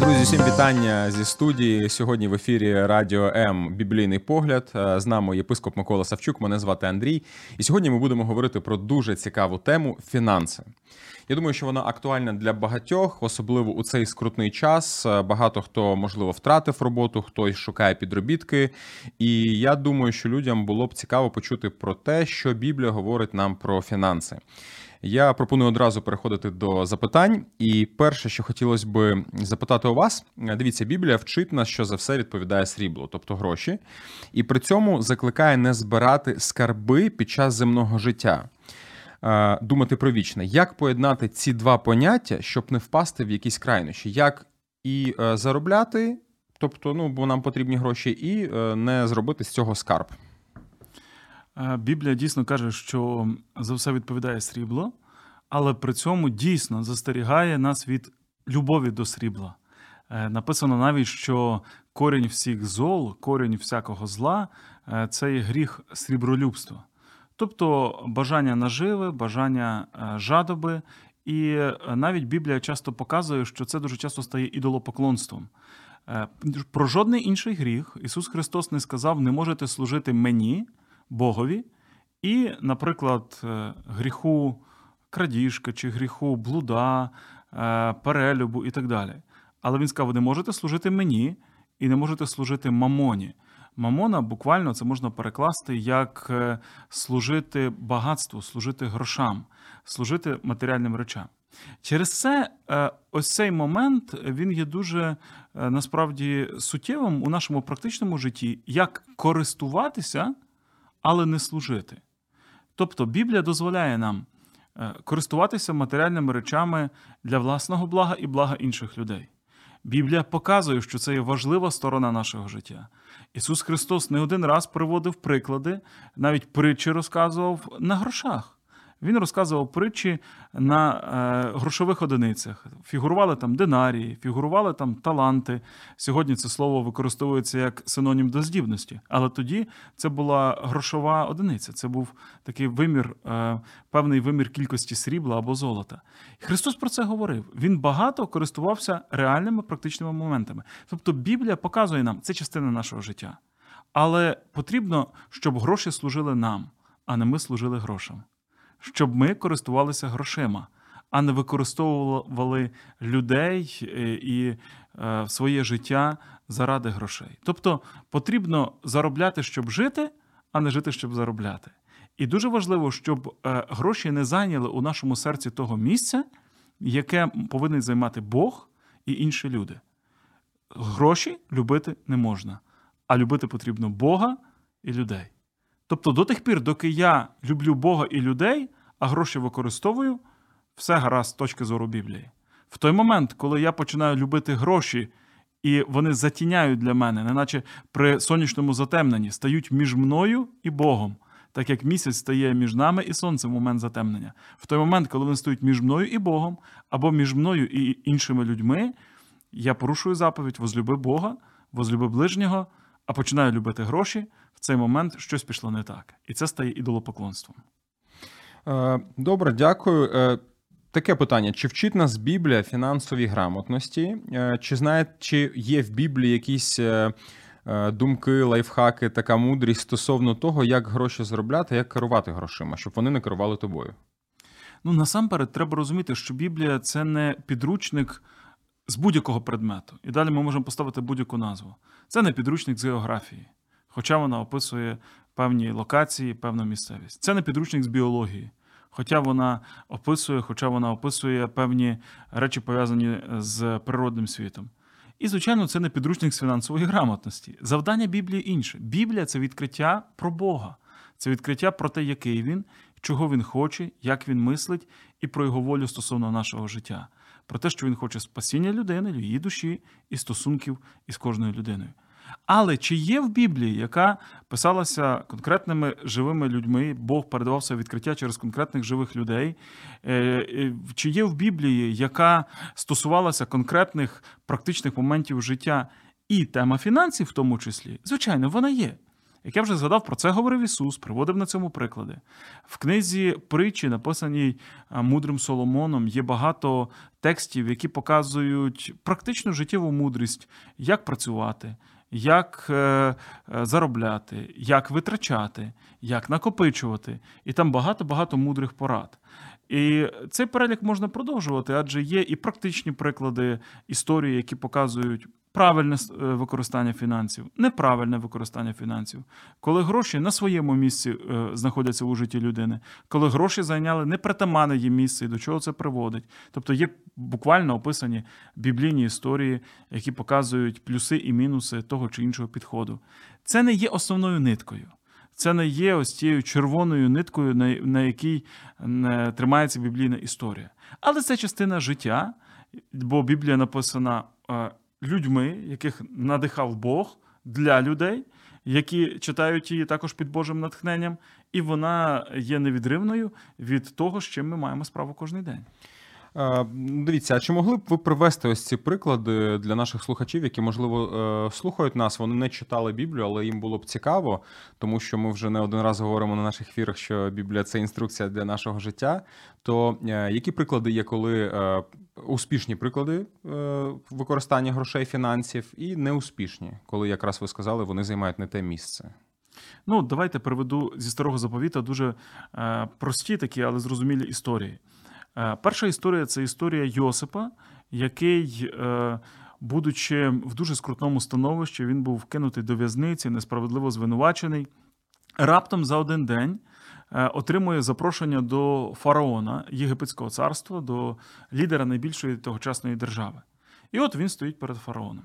Друзі, всім вітання зі студії. Сьогодні в ефірі Радіо М Біблійний погляд. Е, З нами єпископ Микола Савчук. Мене звати Андрій. І сьогодні ми будемо говорити про дуже цікаву тему фінанси. Я думаю, що вона актуальна для багатьох, особливо у цей скрутний час. Е, Багато хто можливо втратив роботу, хтось шукає підробітки. І я думаю, що людям було б цікаво почути про те, що Біблія говорить нам про фінанси. Я пропоную одразу переходити до запитань. І перше, що хотілося би запитати у вас, дивіться, Біблія вчить нас, що за все відповідає срібло, тобто гроші, і при цьому закликає не збирати скарби під час земного життя. Е, Думати про вічне, як поєднати ці два поняття, щоб не впасти в якісь крайнощі, як і е, заробляти, тобто, ну бо нам потрібні гроші, і е, не зробити з цього скарб. Е, Біблія дійсно каже, що за все відповідає срібло, але при цьому дійсно застерігає нас від любові до срібла. Е, Написано навіть, що корінь всіх зол, корінь всякого зла е, це є гріх срібролюбства. Тобто бажання наживи, бажання жадоби. І навіть Біблія часто показує, що це дуже часто стає ідолопоклонством. Про жодний інший гріх Ісус Христос не сказав: не можете служити мені, Богові, і, наприклад, е, гріху крадіжки чи гріху блуда, е, перелюбу і так далі. Але він сказав: ви не можете служити мені і не можете служити мамоні. Мамона буквально це можна перекласти як е, служити багатству, служити грошам, служити матеріальним речам. Через це ось цей момент він є дуже насправді суттєвим у нашому практичному житті, як користуватися, але не служити. Тобто Біблія дозволяє нам е, користуватися матеріальними речами для власного блага і блага інших людей. Біблія показує, що це є важлива сторона нашого життя. Ісус Христос не один раз приводив приклади, навіть притчі розказував на грошах. Він розказував притчі на е, грошових одиницях. Фігурували там динарії, фігурували там таланти. Сьогодні це слово використовується як синонім до здібності. Але тоді це була грошова одиниця. Це був такий вимір, е, певний вимір кількості срібла або золота. Христос про це говорив. Він багато користувався реальними практичними моментами. Тобто Біблія показує нам, це частина нашого життя. Але потрібно, щоб гроші служили нам, а не ми служили грошам щоб ми користувалися грошима, а не використовували людей е, і е, своє життя заради грошей. Тобто потрібно заробляти, щоб жити, а не жити, щоб заробляти. І дуже важливо, щоб е, гроші не зайняли у нашому серці того місця, яке повинен займати Бог і інші люди. Гроші любити не можна, а любити потрібно Бога і людей. Тобто, до тих пір, доки я люблю Бога і людей, а гроші використовую, все гаразд з точки зору Біблії. В той момент, коли я починаю любити гроші, і вони затіняють для мене, неначе при сонячному затемненні, стають між мною і Богом, так як місяць стає між нами і сонцем в момент затемнення. В той момент, коли вони стають між мною і Богом, або між мною і іншими людьми, я порушую заповідь возлюби Бога, возлюби ближнього, а починаю любити гроші. В цей момент щось пішло не так. І це стає ідолопоклонством. Е, Добре, дякую. Е, Таке питання: чи вчить нас Біблія фінансовій грамотності? Е, Чи знає, чи є в Біблії якісь думки, лайфхаки, така мудрість стосовно того, як гроші заробляти, як керувати грошима, щоб вони не керували тобою? Ну, насамперед, треба розуміти, що Біблія це не підручник з будь-якого предмету. І далі ми можемо поставити будь-яку назву. Це не підручник з географії, хоча вона описує певні локації, певну місцевість. Це не підручник з біології, хоча вона описує, хоча вона описує певні речі, пов'язані з природним світом. І, звичайно, це не підручник з фінансової грамотності. Завдання Біблії інше. Біблія це відкриття про Бога, це відкриття про те, який він, чого він хоче, як він мислить, і про його волю стосовно нашого життя, про те, що він хоче спасіння людини, її душі і стосунків із кожною людиною. Але чи є в Біблії, яка писалася конкретними живими людьми, Бог передавав своє відкриття через конкретних живих людей? Е, е, чи є в Біблії, яка стосувалася конкретних практичних моментів життя і тема фінансів, в тому числі? Звичайно, вона є. Як я вже згадав, про це говорив Ісус, приводив на цьому приклади. В книзі притчі, написаній мудрим Соломоном, є багато текстів, які показують практичну життєву мудрість, як працювати, як е, е, заробляти, як витрачати, як накопичувати. І там багато-багато мудрих порад. І цей перелік можна продовжувати, адже є і практичні приклади історії, які показують правильне е, використання фінансів, неправильне використання фінансів, коли гроші на своєму місці е, знаходяться у житті людини, коли гроші зайняли непритаманне їм місце і до чого це приводить. Тобто є буквально описані біблійні історії, які показують плюси і мінуси того чи іншого підходу. Це не є основною ниткою. Це не є ось тією червоною ниткою, на якій е, тримається біблійна історія. Але це частина життя, бо Біблія написана людьми, яких надихав Бог для людей, які читають її також під Божим натхненням, і вона є невідривною від того, з чим ми маємо справу кожен день. Дивіться, а чи могли б ви привести ось ці приклади для наших слухачів, які, можливо, е, слухають нас, вони не читали Біблію, але їм було б цікаво, тому що ми вже не один раз говоримо на наших ефірах, що Біблія це інструкція для нашого життя. То е, які приклади є, коли е, успішні приклади використання грошей, фінансів, і неуспішні, коли якраз ви сказали, вони займають не те місце? Ну, давайте приведу зі старого заповіта дуже прості такі, але зрозумілі історії. Е, перша історія це історія Йосипа, який, е, будучи в дуже скрутному становищі, він був вкинутий до в'язниці, несправедливо звинувачений. Раптом за один день е, отримує запрошення до фараона Єгипетського царства, до лідера найбільшої тогочасної держави. І от він стоїть перед фараоном.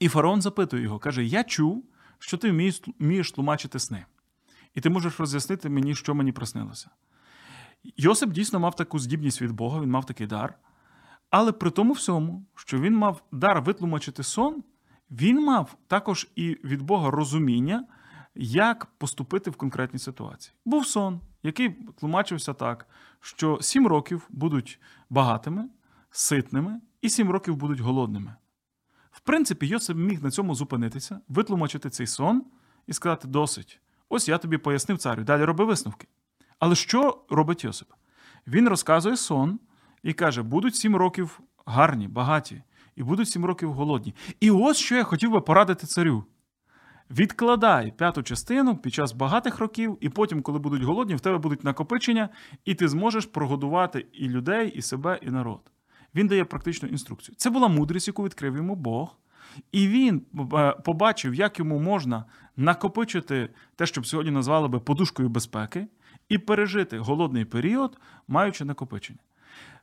І фараон запитує його, каже: Я чув, що ти вмієш, тлумачити сни, і ти можеш роз'яснити мені, що мені приснилося. Йосип дійсно мав таку здібність від Бога, він мав такий дар. Але при тому всьому, що він мав дар витлумачити сон, він мав також і від Бога розуміння, як поступити в конкретній ситуації. Був сон, який тлумачився так, що сім років будуть багатими, ситними, і сім років будуть голодними. В принципі, Йосип міг на цьому зупинитися, витлумачити цей сон і сказати: досить. Ось я тобі пояснив царю. Далі роби висновки. Але що робить Йосип? Він розказує сон і каже: будуть сім років гарні, багаті, і будуть сім років голодні. І ось що я хотів би порадити царю. Відкладай п'яту частину під час багатих років, і потім, коли будуть голодні, в тебе будуть накопичення, і ти зможеш прогодувати і людей, і себе, і народ. Він дає практичну інструкцію. Це була мудрість, яку відкрив йому Бог. І він е, побачив, як йому можна накопичити те, що б сьогодні назвали би подушкою безпеки, і пережити голодний період, маючи накопичення.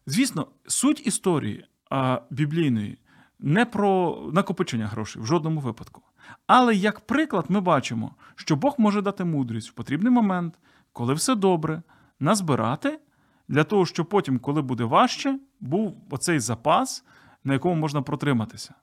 Звісно, суть історії а, біблійної не про накопичення грошей в жодному випадку. Але як приклад, ми бачимо, що Бог може дати мудрість в потрібний момент, коли все добре, назбирати, для того, щоб потім, коли буде важче, був оцей запас, на якому можна протриматися.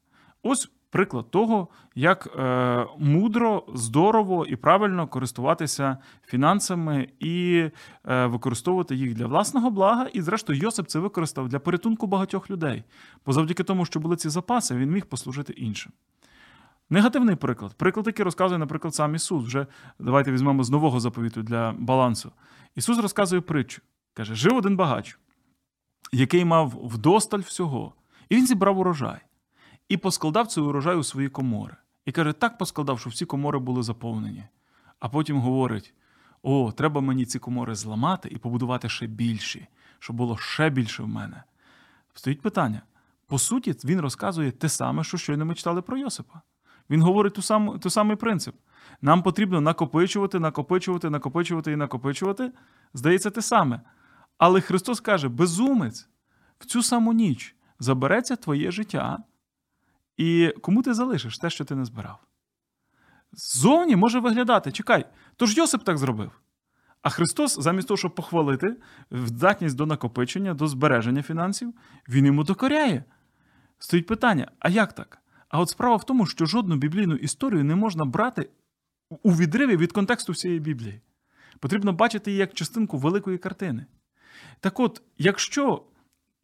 Ось приклад того, як е, мудро, здорово і правильно користуватися фінансами і е, використовувати їх для власного блага. І, зрештою, Йосип це використав для порятунку багатьох людей. Бо завдяки тому, що були ці запаси, він міг послужити іншим. Негативний приклад. Приклад, який розказує, наприклад, сам Ісус. Вже давайте візьмемо з нового заповіту для балансу. Ісус розказує притчу. Каже: жив один багач, який мав вдосталь всього, і він зібрав урожай і поскладав цей урожай у свої комори. І каже, так поскладав, що всі комори були заповнені. А потім говорить: о, треба мені ці комори зламати і побудувати ще більші, щоб було ще більше в мене. Стоїть питання. По суті, він розказує те саме, що щойно ми читали про Йосипа. Він говорить ту саму, ту самий принцип. Нам потрібно накопичувати, накопичувати, накопичувати і накопичувати. Здається, те саме. Але Христос каже: безумець, в цю саму ніч забереться твоє життя, і кому ти залишиш те, що ти не збирав? Ззовні може виглядати, чекай, то ж Йосип так зробив. А Христос, замість того, щоб похвалити здатність до накопичення, до збереження фінансів, Він йому докоряє. Стоїть питання: а як так? А от справа в тому, що жодну біблійну історію не можна брати у відриві від контексту всієї Біблії. Потрібно бачити її як частинку великої картини. Так от, якщо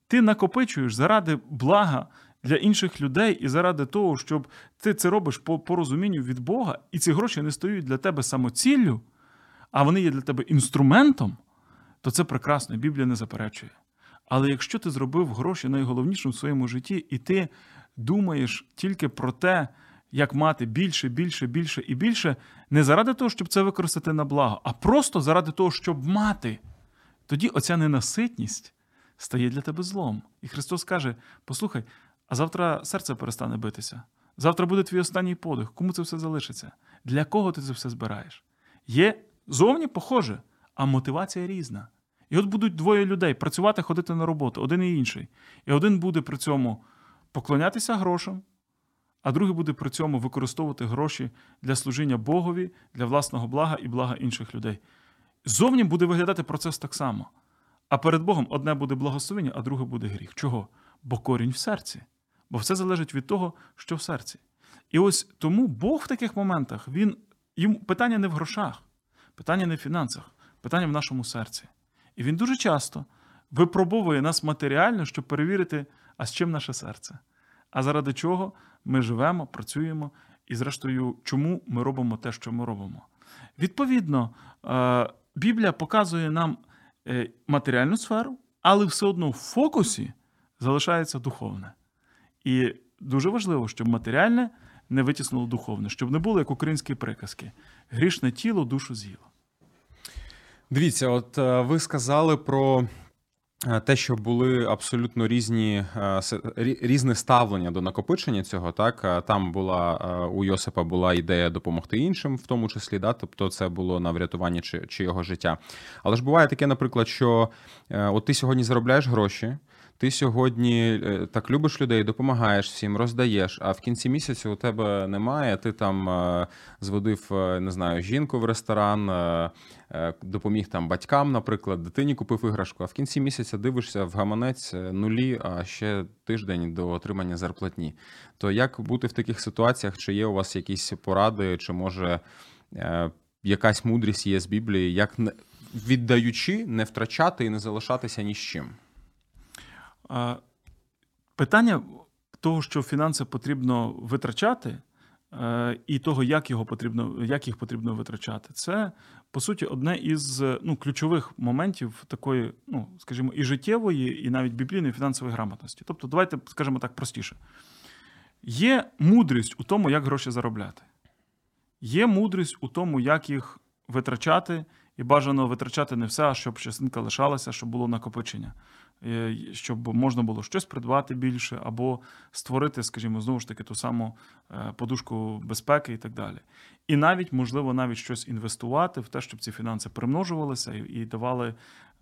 ти накопичуєш заради блага для інших людей і заради того, щоб ти це робиш по порозумінню від Бога, і ці гроші не стають для тебе самоціллю, а вони є для тебе інструментом, то це прекрасно, Біблія не заперечує. Але якщо ти зробив гроші найголовнішим в своєму житті, і ти думаєш тільки про те, як мати більше, більше, більше і більше, не заради того, щоб це використати на благо, а просто заради того, щоб мати, тоді оця ненаситність стає для тебе злом. І Христос каже: послухай, а завтра серце перестане битися. Завтра буде твій останній подих. Кому це все залишиться? Для кого ти це все збираєш? Є зовні похоже, а мотивація різна. І от будуть двоє людей працювати, ходити на роботу, один і інший. І один буде при цьому поклонятися грошам, а другий буде при цьому використовувати гроші для служіння Богові, для власного блага і блага інших людей. Зовні буде виглядати процес так само. А перед Богом одне буде благословення, а друге буде гріх. Чого? Бо корінь в серці. Бо все залежить від того, що в серці. І ось тому Бог в таких моментах, він, йому питання не в грошах, питання не в фінансах, питання в нашому серці. І він дуже часто випробовує нас матеріально, щоб перевірити, а з чим наше серце. А заради чого ми живемо, працюємо, і, зрештою, чому ми робимо те, що ми робимо. Відповідно, е, Біблія показує нам е, матеріальну сферу, але все одно в фокусі залишається духовне. І дуже важливо, щоб матеріальне не витіснило духовне, щоб не було як українські приказки: грішне тіло, душу з'їло. Дивіться, от е, ви сказали про е, те, що були абсолютно різні е, різне ставлення до накопичення цього. Так там була у Йосипа була ідея допомогти іншим, в тому числі, да, тобто це було на врятування чи, чи його життя. Але ж буває таке, наприклад, що от ти сьогодні заробляєш гроші. Ти сьогодні е, так любиш людей, допомагаєш всім, роздаєш. А в кінці місяця у тебе немає. Ти там е, зводив, е, не знаю, жінку в ресторан, допоміг там батькам, наприклад, дитині купив іграшку. А в кінці місяця дивишся в гаманець нулі, а ще тиждень до отримання зарплатні. То як бути в таких ситуаціях? Чи є у вас якісь поради, чи може якась мудрість є з Біблії, як віддаючи, не втрачати і не залишатися ні з чим? Питання того, що фінанси потрібно витрачати, е, і того, як його потрібно, як їх потрібно витрачати, це по суті одне із ну, ключових моментів такої, ну скажімо, і життєвої, і навіть біблійної фінансової грамотності. Тобто, давайте скажімо так простіше. Є мудрість у тому, як гроші заробляти. Є мудрість у тому, як їх витрачати, і бажано витрачати не все, а щоб частинка лишалася, щоб було накопичення. Е, щоб можна було щось придбати більше, або створити, скажімо, знову ж таки ту саму е, подушку безпеки і так далі. І навіть, можливо, навіть щось інвестувати в те, щоб ці фінанси примножувалися і давали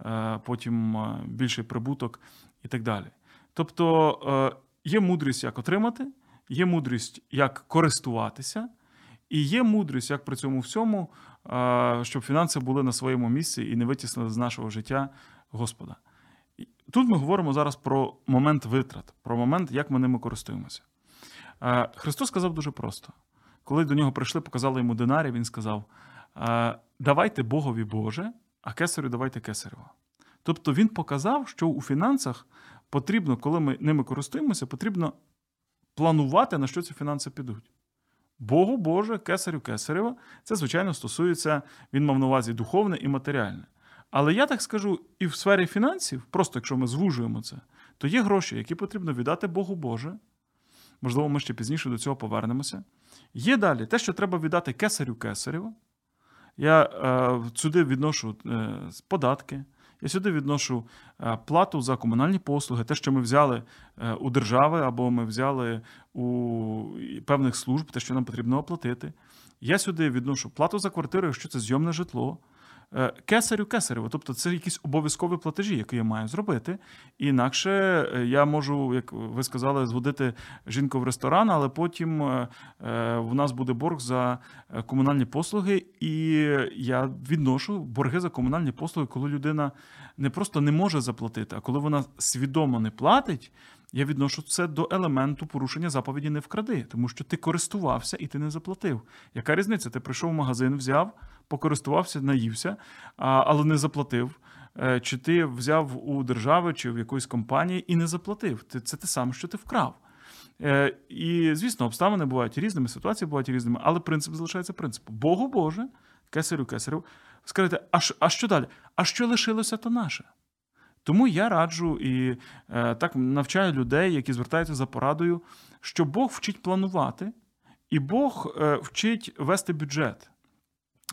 е, потім більший прибуток і так далі. Тобто є мудрість, як отримати, є мудрість, як користуватися. І є мудрість, як при цьому всьому, щоб фінанси були на своєму місці і не витіснили з нашого життя Господа. Тут ми говоримо зараз про момент витрат, про момент, як ми ними користуємося. Е, Христос сказав дуже просто: коли до нього прийшли, показали йому динарі, він сказав: «Е, давайте Богові Боже, а кесарю давайте кесарево. Тобто він показав, що у фінансах потрібно, коли ми ними користуємося, потрібно планувати, на що ці фінанси підуть. Богу Боже, кесарю кесарева. Це, звичайно, стосується, він мав на увазі духовне і матеріальне. Але я так скажу, і в сфері фінансів, просто якщо ми звужуємо це, то є гроші, які потрібно віддати Богу Боже. Можливо, ми ще пізніше до цього повернемося. Є далі те, що треба віддати кесарю кесарєва. Я е, сюди відношу е, податки, я сюди відношу е, плату за комунальні послуги, те, що ми взяли е, у держави або ми взяли у певних служб, те, що нам потрібно оплатити. Я сюди відношу плату за квартиру, якщо це зйомне житло. Е, кесарю кесарево, тобто це якісь обов'язкові платежі, які я маю зробити. інакше е, я можу, як ви сказали, зводити жінку в ресторан, але потім е, в нас буде борг за комунальні послуги, і я відношу борги за комунальні послуги, коли людина не просто не може заплатити, а коли вона свідомо не платить. Я відношу це до елементу порушення заповіді не вкради, тому що ти користувався і ти не заплатив. Яка різниця? Ти прийшов в магазин, взяв, покористувався, наївся, але не заплатив. Е, чи ти взяв у держави чи в якоїсь компанії і не заплатив? Це те саме, що ти вкрав. Е, і, звісно, обставини бувають різними, ситуації бувають різними, але принцип залишається принципом. Богу Боже, кесарю кесарю. Скажете, а, а що далі? А що лишилося, то наше? Тому я раджу і е, так навчаю людей, які звертаються за порадою, що Бог вчить планувати, і Бог е, вчить вести бюджет.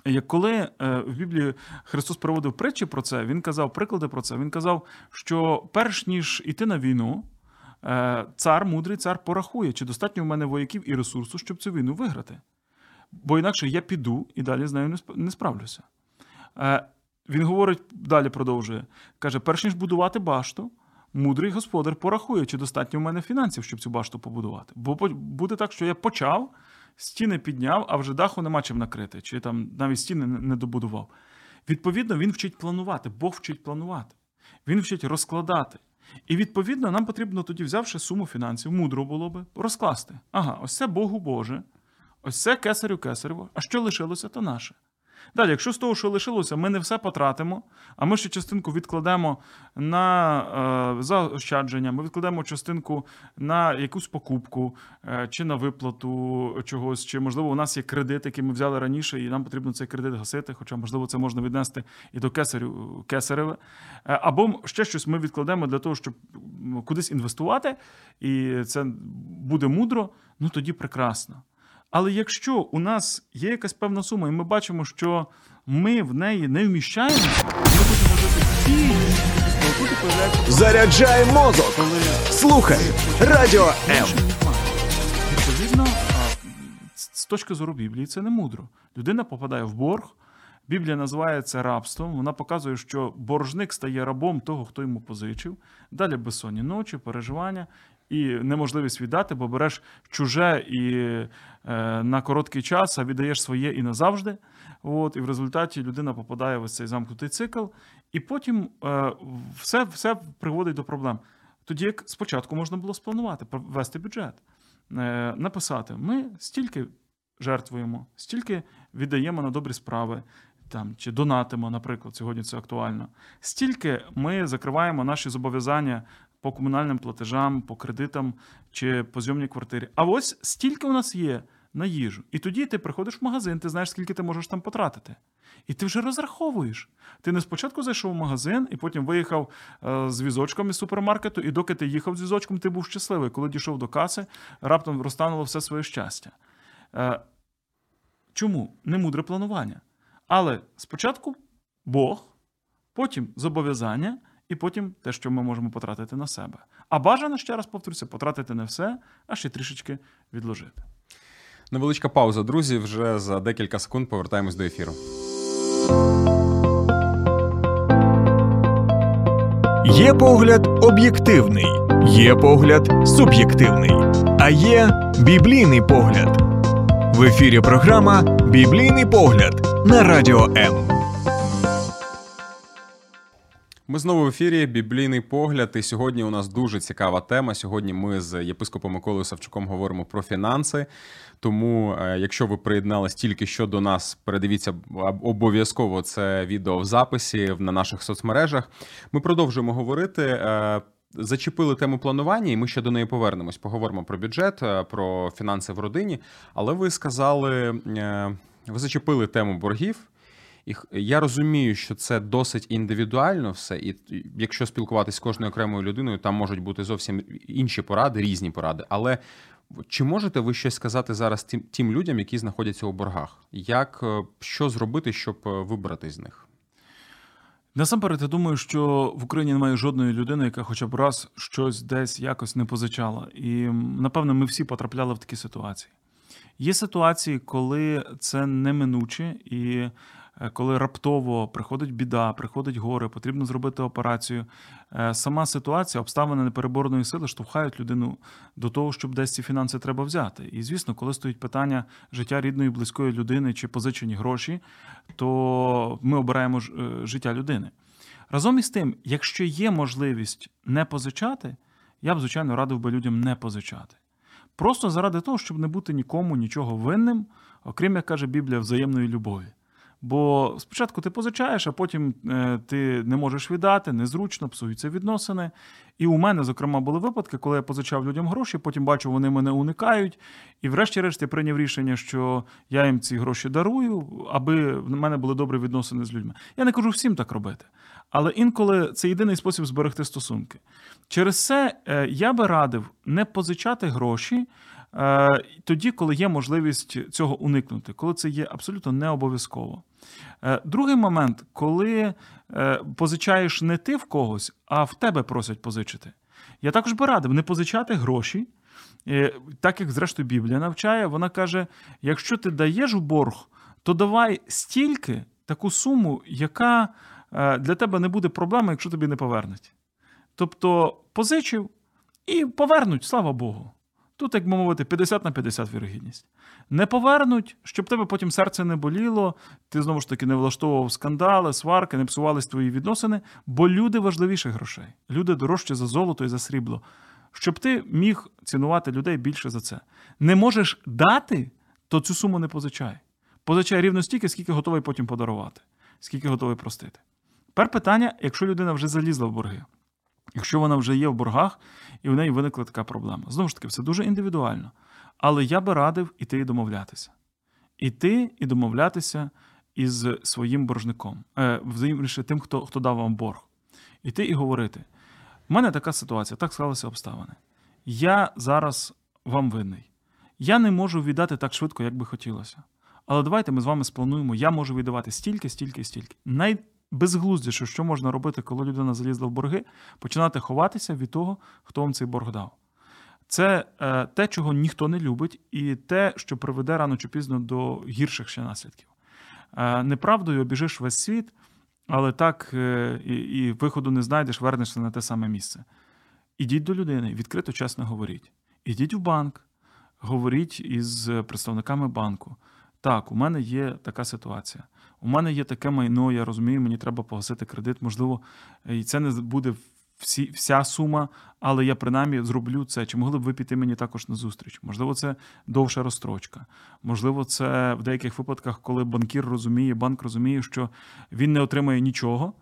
Як коли е, в Біблії Христос проводив притчі про це, він казав приклади про це. Він казав, що перш ніж іти на війну, цар, мудрий цар порахує, чи достатньо в мене вояків і ресурсу, щоб цю війну виграти. Бо інакше я піду і далі з нею не справлюся. Він говорить, далі продовжує. Каже: перш ніж будувати башту, мудрий господар порахує, чи достатньо в мене фінансів, щоб цю башту побудувати. Бо буде так, що я почав, стіни підняв, а вже даху нема чим накрити, чи там навіть стіни не добудував. Відповідно, він вчить планувати, Бог вчить планувати. Він вчить розкладати. І відповідно, нам потрібно тоді, взявши суму фінансів, мудро було би розкласти. Ага, ось це Богу Боже, ось це кесарю кесарю, а що лишилося, то наше. Далі, якщо з того, що лишилося, ми не все потратимо, а ми ще частинку відкладемо на е, заощадження, ми відкладемо частинку на якусь покупку е, чи на виплату чогось, чи, можливо, у нас є кредит, який ми взяли раніше, і нам потрібно цей кредит гасити, хоча, можливо, це можна віднести і до кесарю, кесареве. Е, або ще щось ми відкладемо для того, щоб кудись інвестувати, і це буде мудро, ну тоді прекрасно. Але якщо у нас є якась певна сума, і ми бачимо, що ми в неї не вміщаємося, ми будемо жити ті, Заряджай мозок. Коли Слухай Радіо М. Відповідно, з точки зору Біблії, це не мудро. Людина попадає в борг. Біблія називає це рабством. Вона показує, що боржник стає рабом того, хто йому позичив. Далі безсонні ночі, переживання і неможливість віддати, бо береш чуже і на короткий час, а віддаєш своє і назавжди. От, І в результаті людина попадає в цей замкнутий цикл, і потім е, все все приводить до проблем. Тоді як спочатку можна було спланувати, ввести бюджет, е, написати: ми стільки жертвуємо, стільки віддаємо на добрі справи. Там чи донатимо, наприклад, сьогодні це актуально. Стільки ми закриваємо наші зобов'язання по комунальним платежам, по кредитам чи по зйомній квартирі. А ось стільки у нас є на їжу. І тоді ти приходиш в магазин, ти знаєш, скільки ти можеш там потратити. І ти вже розраховуєш. Ти не спочатку зайшов в магазин і потім виїхав е, з візочком із супермаркету, і доки ти їхав з візочком, ти був щасливий. Коли дійшов до каси, раптом розтануло все своє щастя. Е, чому? Немудре планування. Але спочатку Бог, потім зобов'язання і потім те, що ми можемо потратити на себе. А бажано, ще раз повторюся, потратити не все, а ще трішечки відложити. Невеличка пауза, друзі. Вже за декілька секунд повертаємось до ефіру. Є погляд об'єктивний, є погляд суб'єктивний, а є біблійний погляд. В ефірі програма Біблійний погляд на радіо М. Ми знову в ефірі Біблійний погляд. І сьогодні у нас дуже цікава тема. Сьогодні ми з єпископом Миколою Савчуком говоримо про фінанси. Тому, е, якщо ви приєднались тільки що до нас, передивіться обов'язково це відео в записі на наших соцмережах. Ми продовжуємо говорити. Е, зачепили тему планування, і ми ще до неї повернемось. Поговоримо про бюджет, е, про фінанси в родині. Але ви сказали, ви зачепили тему боргів. Я розумію, що це досить індивідуально все, і якщо спілкуватися з кожною окремою людиною, там можуть бути зовсім інші поради, різні поради. Але чи можете ви щось сказати зараз тим тим людям, які знаходяться у боргах? Як е, що зробити, щоб е, вибрати з них? Насамперед, я думаю, що в Україні немає жодної людини, яка хоча б раз щось десь якось не позичала. І напевно, ми всі потрапляли в такі ситуації. Є ситуації, коли це неминуче і коли раптово приходить біда, приходить горе, потрібно зробити операцію. Е, сама ситуація, обставини непереборної сили штовхають людину до того, щоб десь ці фінанси треба взяти. І звісно, коли стоїть питання життя рідної, близької людини чи позичені гроші, то ми обираємо е, життя людини. Разом із тим, якщо є можливість не позичати, я б, звичайно, радив би людям не позичати. Просто заради того, щоб не бути нікому нічого винним, окрім, як каже Біблія, взаємної любові. Бо спочатку ти позичаєш, а потім е, ти не можеш віддати, незручно, псуються відносини. І у мене, зокрема, були випадки, коли я позичав людям гроші, потім бачу, вони мене уникають. І, врешті-решт, я прийняв рішення, що я їм ці гроші дарую, аби в мене були добрі відносини з людьми. Я не кажу всім так робити. Але інколи це єдиний спосіб зберегти стосунки. Через це е, я би радив не позичати гроші. Е, тоді, коли є можливість цього уникнути, коли це є абсолютно не обов'язково. Е, другий момент, коли е, позичаєш не ти в когось, а в тебе просять позичити. Я також би радив не позичати гроші, так як, зрештою, Біблія навчає, вона каже: якщо ти даєш в борг, то давай стільки таку суму, яка для тебе не буде проблеми, якщо тобі не повернуть. Тобто позичив і повернуть, слава Богу. Тут, як би мовити, 50 на 50 вірогідність. Не повернуть, щоб тебе потім серце не боліло, ти знову ж таки не влаштовував скандали, сварки, не псувались твої відносини, бо люди важливіше грошей. Люди дорожче за золото і за срібло. Щоб ти міг цінувати людей більше за це. Не можеш дати, то цю суму не позичай. Позичай рівно стільки, скільки готовий потім подарувати, скільки готовий простити. Тепер питання, якщо людина вже залізла в борги. Якщо вона вже є в боргах, і в неї виникла така проблема. Знову ж таки, це дуже індивідуально. Але я би радив іти і домовлятися. Іти і домовлятися із своїм боржником, е, взаємніше тим, хто хто дав вам борг. Іти і говорити: у мене така ситуація, так склалися обставини. Я зараз вам винний. Я не можу віддати так швидко, як би хотілося. Але давайте ми з вами сплануємо, я можу віддавати стільки, стільки, стільки. Най безглуздіше, що можна робити, коли людина залізла в борги, починати ховатися від того, хто вам цей борг дав. Це е, те, чого ніхто не любить, і те, що приведе рано чи пізно до гірших ще наслідків. Е, неправдою обіжиш весь світ, але так е, і, і виходу не знайдеш, вернешся на те саме місце. Ідіть до людини, відкрито чесно говоріть. Ідіть в банк, говоріть із представниками банку. Так, у мене є така ситуація. У мене є таке майно, я розумію, мені треба погасити кредит. Можливо, і це не буде всі, вся сума, але я принаймні зроблю це. Чи могли б ви піти мені також на зустріч? Можливо, це довша розстрочка. Можливо, це в деяких випадках, коли банкір розуміє, банк розуміє, що він не отримає нічого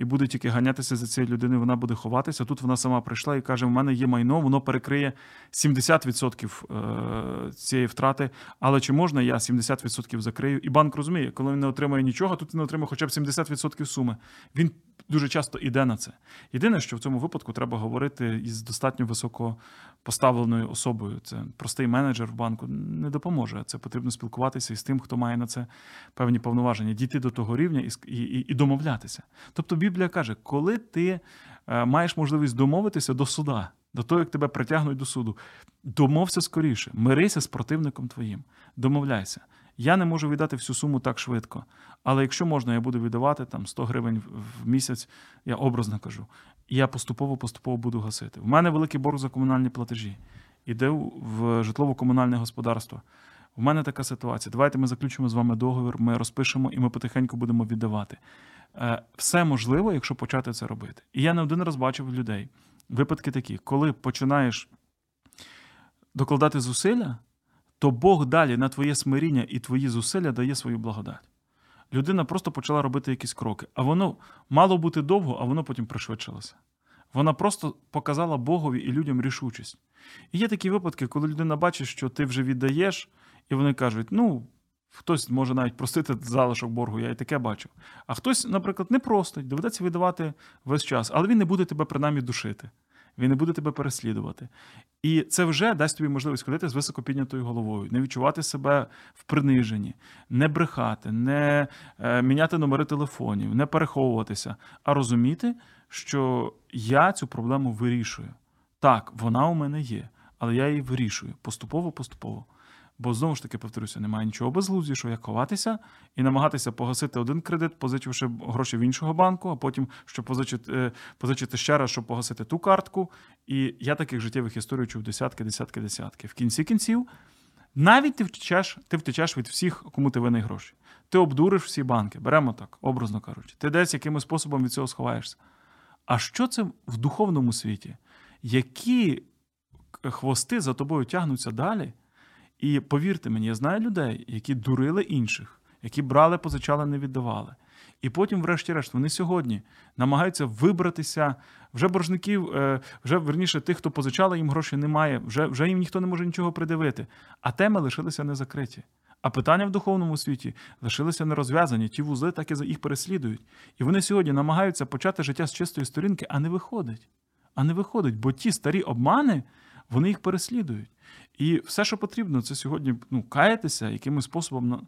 і буде тільки ганятися за цією людиною, вона буде ховатися. Тут вона сама прийшла і каже: в мене є майно, воно перекриє 70% е, цієї втрати. Але чи можна я 70% закрию? І банк розуміє, коли він не отримає нічого, тут він не отримає хоча б 70% суми. Він дуже часто йде на це. Єдине, що в цьому випадку треба говорити із достатньо високо поставленою особою. Це простий менеджер в банку не допоможе. Це потрібно спілкуватися із тим, хто має на це певні повноваження, дійти до того рівня і і, і домовлятися. Тобто Біблія каже, коли ти е, маєш можливість домовитися до суда, до того, як тебе притягнуть до суду, домовся скоріше, мирися з противником твоїм, домовляйся. Я не можу віддати всю суму так швидко. Але якщо можна, я буду віддавати там 100 гривень в місяць, я образно кажу. Я поступово-поступово буду гасити. У мене великий борг за комунальні платежі. Іде в житлово-комунальне господарство. У мене така ситуація. Давайте ми заключимо з вами договір, ми розпишемо і ми потихеньку будемо віддавати. Е, все можливо, якщо почати це робити. І я не один раз бачив людей. Випадки такі, коли починаєш докладати зусилля, то Бог далі на твоє смиріння і твої зусилля дає свою благодать. Людина просто почала робити якісь кроки, а воно мало бути довго, а воно потім пришвидшилося. Вона просто показала Богові і людям рішучість. І є такі випадки, коли людина бачить, що ти вже віддаєш, і вони кажуть: ну, хтось може навіть простити залишок боргу, я і таке бачив. А хтось, наприклад, не простить, доведеться видавати весь час, але він не буде тебе принаймні душити він не буде тебе переслідувати. І це вже дасть тобі можливість ходити з високо піднятою головою, не відчувати себе в приниженні, не брехати, не е, міняти номери телефонів, не переховуватися, а розуміти, що я цю проблему вирішую. Так, вона у мене є, але я її вирішую поступово-поступово. Бо знову ж таки повторюся, немає нічого безглуздішого, як ховатися і намагатися погасити один кредит, позичивши гроші в іншого банку, а потім щоб позичити е, позичити ще раз, щоб погасити ту картку. І я таких життєвих історій чув десятки, десятки, десятки. В кінці кінців навіть ти втечеш, ти втечеш від всіх, кому ти винний гроші. Ти обдуриш всі банки, беремо так, образно кажучи. Ти десь якимось способом від цього сховаєшся. А що це в духовному світі? які хвости за тобою тягнуться далі. І повірте мені, я знаю людей, які дурили інших, які брали, позичали, не віддавали. І потім, врешті-решт, вони сьогодні намагаються вибратися. Вже боржників, е, вже верніше тих, хто позичали, їм грошей немає, вже вже їм ніхто не може нічого придивити. А теми лишилися не закриті. А питання в духовному світі лишилися нерозв'язані. Ті вузи так і їх переслідують. І вони сьогодні намагаються почати життя з чистої сторінки, а не виходить. А не виходить, бо ті старі обмани вони їх переслідують. І все, що потрібно, це сьогодні ну, каятися, якимось способом